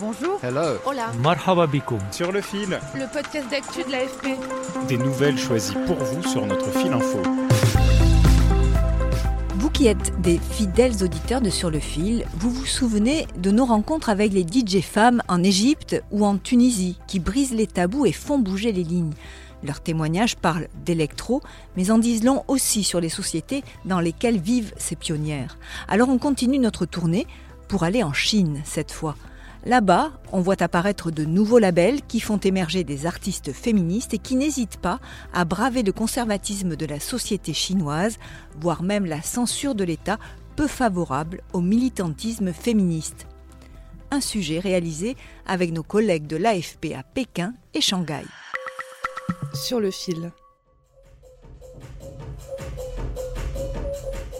Bonjour. Hello. Hola. Marhaba bikoum. Sur le fil. Le podcast d'actu de l'AFP. Des nouvelles choisies pour vous sur notre fil info. Vous qui êtes des fidèles auditeurs de Sur le fil, vous vous souvenez de nos rencontres avec les DJ femmes en Égypte ou en Tunisie qui brisent les tabous et font bouger les lignes. Leurs témoignages parlent d'électro, mais en disent long aussi sur les sociétés dans lesquelles vivent ces pionnières. Alors on continue notre tournée pour aller en Chine cette fois. Là-bas, on voit apparaître de nouveaux labels qui font émerger des artistes féministes et qui n'hésitent pas à braver le conservatisme de la société chinoise, voire même la censure de l'État peu favorable au militantisme féministe. Un sujet réalisé avec nos collègues de l'AFP à Pékin et Shanghai. Sur le fil.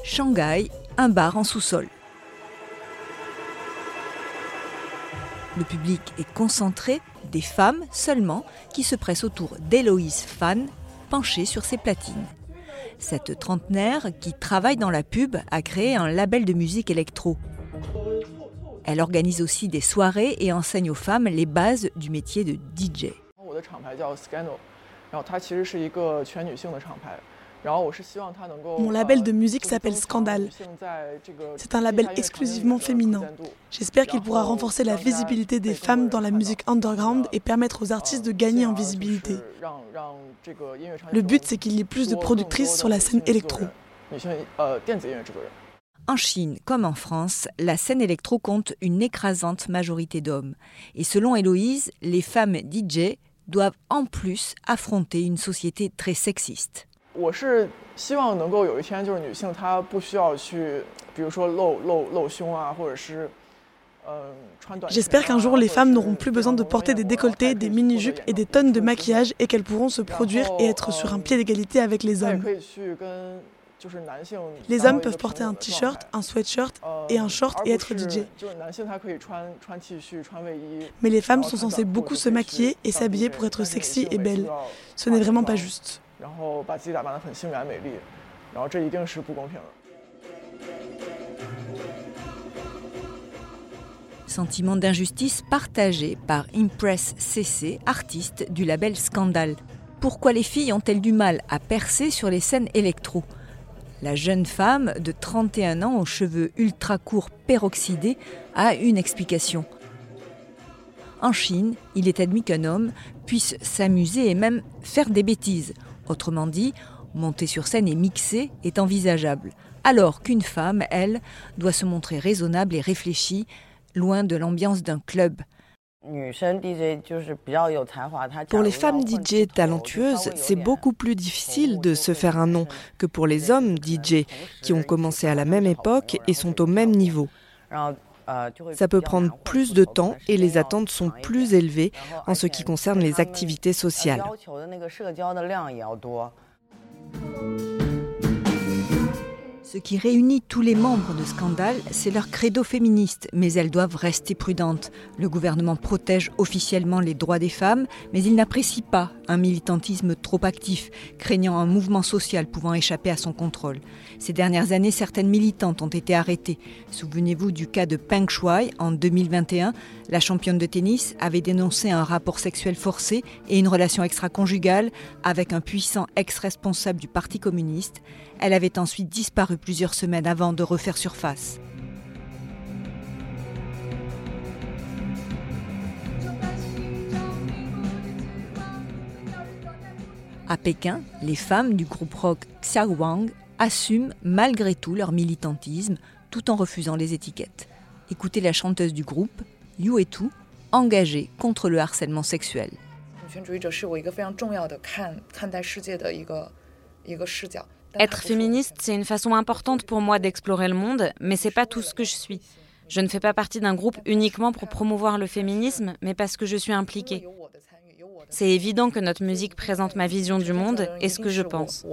Shanghai, un bar en sous-sol. Le public est concentré, des femmes seulement, qui se pressent autour d'Héloïse Fan, penchée sur ses platines. Cette trentenaire, qui travaille dans la pub, a créé un label de musique électro. Elle organise aussi des soirées et enseigne aux femmes les bases du métier de DJ. Mon label de musique s'appelle Scandale. C'est un label exclusivement féminin. J'espère qu'il pourra renforcer la visibilité des femmes dans la musique underground et permettre aux artistes de gagner en visibilité. Le but, c'est qu'il y ait plus de productrices sur la scène électro. En Chine, comme en France, la scène électro compte une écrasante majorité d'hommes. Et selon Héloïse, les femmes DJ doivent en plus affronter une société très sexiste. J'espère qu'un jour les femmes n'auront plus besoin de porter des décolletés, des mini-jupes et des tonnes de maquillage et qu'elles pourront se produire et être sur un pied d'égalité avec les hommes. Les hommes peuvent porter un t-shirt, un sweatshirt et un short et être DJ. Mais les femmes sont censées beaucoup se maquiller et s'habiller pour être sexy et belles. Ce n'est vraiment pas juste. Sentiment d'injustice partagé par Impress CC, artiste du label Scandal. Pourquoi les filles ont-elles du mal à percer sur les scènes électro? La jeune femme de 31 ans aux cheveux ultra courts peroxydés a une explication. En Chine, il est admis qu'un homme puisse s'amuser et même faire des bêtises. Autrement dit, monter sur scène et mixer est envisageable, alors qu'une femme, elle, doit se montrer raisonnable et réfléchie, loin de l'ambiance d'un club. Pour les femmes DJ talentueuses, c'est beaucoup plus difficile de se faire un nom que pour les hommes DJ qui ont commencé à la même époque et sont au même niveau. Ça peut prendre plus de temps et les attentes sont plus élevées en ce qui concerne les activités sociales. Ce qui réunit tous les membres de Scandale, c'est leur credo féministe, mais elles doivent rester prudentes. Le gouvernement protège officiellement les droits des femmes, mais il n'apprécie pas un militantisme trop actif, craignant un mouvement social pouvant échapper à son contrôle. Ces dernières années, certaines militantes ont été arrêtées. Souvenez-vous du cas de Peng Shuai en 2021. La championne de tennis avait dénoncé un rapport sexuel forcé et une relation extra-conjugale avec un puissant ex-responsable du Parti communiste. Elle avait ensuite disparu plusieurs semaines avant de refaire surface. À Pékin, les femmes du groupe rock Xiaowang assument malgré tout leur militantisme tout en refusant les étiquettes. Écoutez la chanteuse du groupe, Yu Etu, engagée contre le harcèlement sexuel. Être féministe, c'est une façon importante pour moi d'explorer le monde, mais c'est pas tout ce que je suis. Je ne fais pas partie d'un groupe uniquement pour promouvoir le féminisme, mais parce que je suis impliquée. C'est évident que notre musique présente ma vision du monde et ce que je pense.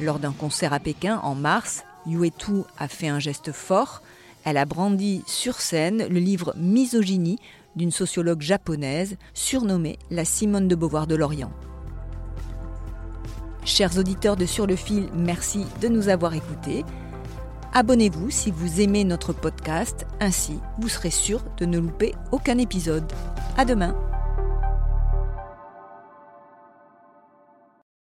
Lors d'un concert à Pékin en mars, Yuetu a fait un geste fort. Elle a brandi sur scène le livre Misogynie d'une sociologue japonaise surnommée la Simone de Beauvoir de l'Orient. Chers auditeurs de Sur le fil, merci de nous avoir écoutés. Abonnez-vous si vous aimez notre podcast, ainsi vous serez sûr de ne louper aucun épisode. À demain!